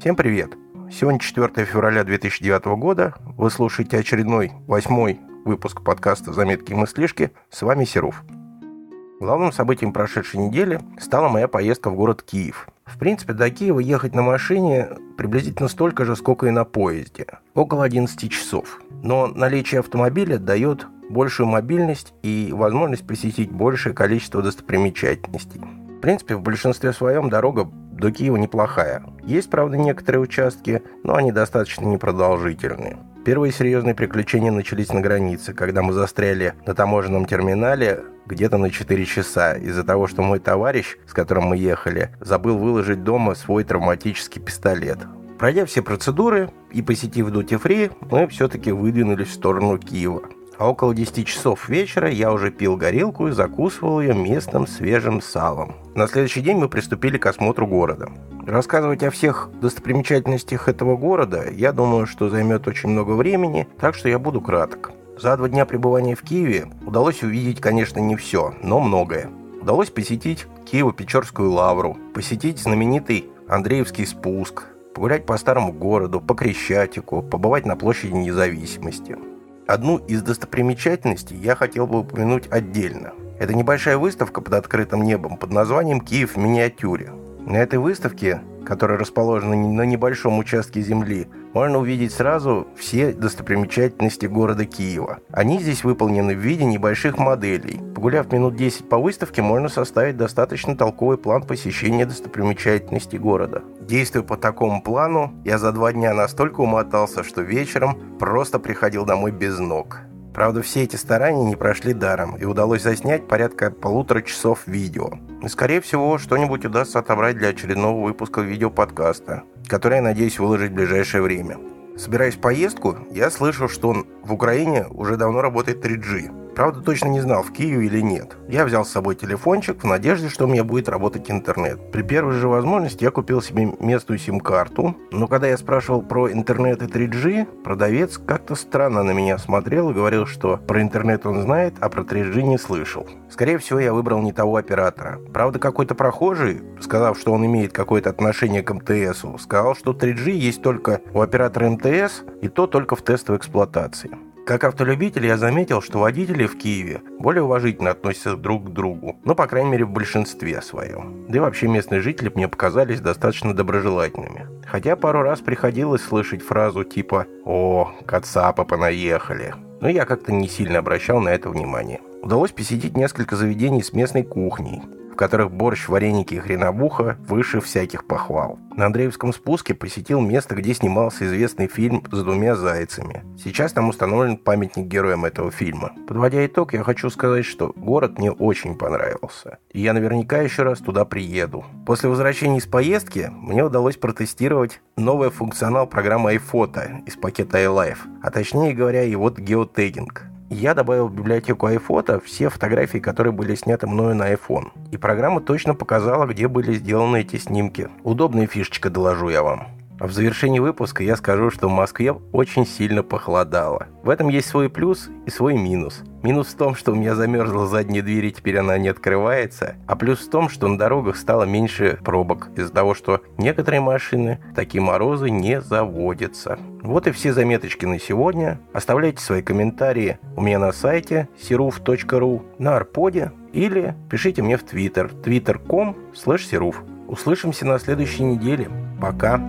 Всем привет! Сегодня 4 февраля 2009 года. Вы слушаете очередной, восьмой выпуск подкаста «Заметки и мыслишки». С вами Серов. Главным событием прошедшей недели стала моя поездка в город Киев. В принципе, до Киева ехать на машине приблизительно столько же, сколько и на поезде. Около 11 часов. Но наличие автомобиля дает большую мобильность и возможность посетить большее количество достопримечательностей. В принципе, в большинстве своем дорога до Киева неплохая. Есть, правда, некоторые участки, но они достаточно непродолжительные. Первые серьезные приключения начались на границе, когда мы застряли на таможенном терминале где-то на 4 часа из-за того, что мой товарищ, с которым мы ехали, забыл выложить дома свой травматический пистолет. Пройдя все процедуры и посетив Free, мы все-таки выдвинулись в сторону Киева а около 10 часов вечера я уже пил горилку и закусывал ее местным свежим салом. На следующий день мы приступили к осмотру города. Рассказывать о всех достопримечательностях этого города, я думаю, что займет очень много времени, так что я буду краток. За два дня пребывания в Киеве удалось увидеть, конечно, не все, но многое. Удалось посетить Киево-Печорскую лавру, посетить знаменитый Андреевский спуск, погулять по старому городу, по Крещатику, побывать на площади независимости – Одну из достопримечательностей я хотел бы упомянуть отдельно. Это небольшая выставка под открытым небом под названием «Киев в миниатюре». На этой выставке, которая расположена на небольшом участке земли, можно увидеть сразу все достопримечательности города Киева. Они здесь выполнены в виде небольших моделей. Погуляв минут 10 по выставке, можно составить достаточно толковый план посещения достопримечательностей города. Действуя по такому плану, я за два дня настолько умотался, что вечером просто приходил домой без ног. Правда, все эти старания не прошли даром, и удалось заснять порядка полутора часов видео. Скорее всего, что-нибудь удастся отобрать для очередного выпуска видеоподкаста, который я надеюсь выложить в ближайшее время. Собираясь в поездку, я слышал, что в Украине уже давно работает 3G. Правда, точно не знал, в Киеве или нет. Я взял с собой телефончик в надежде, что у меня будет работать интернет. При первой же возможности я купил себе местную сим-карту, но когда я спрашивал про интернет и 3G, продавец как-то странно на меня смотрел и говорил, что про интернет он знает, а про 3G не слышал. Скорее всего, я выбрал не того оператора. Правда, какой-то прохожий, сказав, что он имеет какое-то отношение к МТС, сказал, что 3G есть только у оператора МТС, и то только в тестовой эксплуатации. Как автолюбитель я заметил, что водители в Киеве более уважительно относятся друг к другу, ну, по крайней мере, в большинстве своем. Да и вообще местные жители мне показались достаточно доброжелательными. Хотя пару раз приходилось слышать фразу типа «О, кацапы понаехали». Но я как-то не сильно обращал на это внимание. Удалось посетить несколько заведений с местной кухней, которых борщ, вареники и хренобуха выше всяких похвал. На Андреевском спуске посетил место, где снимался известный фильм «С двумя зайцами». Сейчас там установлен памятник героям этого фильма. Подводя итог, я хочу сказать, что город мне очень понравился. И я наверняка еще раз туда приеду. После возвращения из поездки мне удалось протестировать новый функционал программы iPhoto из пакета iLife, а точнее говоря, его геотегинг я добавил в библиотеку iPhoto все фотографии, которые были сняты мною на iPhone. И программа точно показала, где были сделаны эти снимки. Удобная фишечка, доложу я вам. А в завершении выпуска я скажу, что в Москве очень сильно похолодало. В этом есть свой плюс и свой минус. Минус в том, что у меня замерзла задняя дверь и теперь она не открывается. А плюс в том, что на дорогах стало меньше пробок из-за того, что некоторые машины такие морозы не заводятся. Вот и все заметочки на сегодня. Оставляйте свои комментарии у меня на сайте siruf.ru, на арподе или пишите мне в Twitter twitter.com slash Услышимся на следующей неделе. Пока.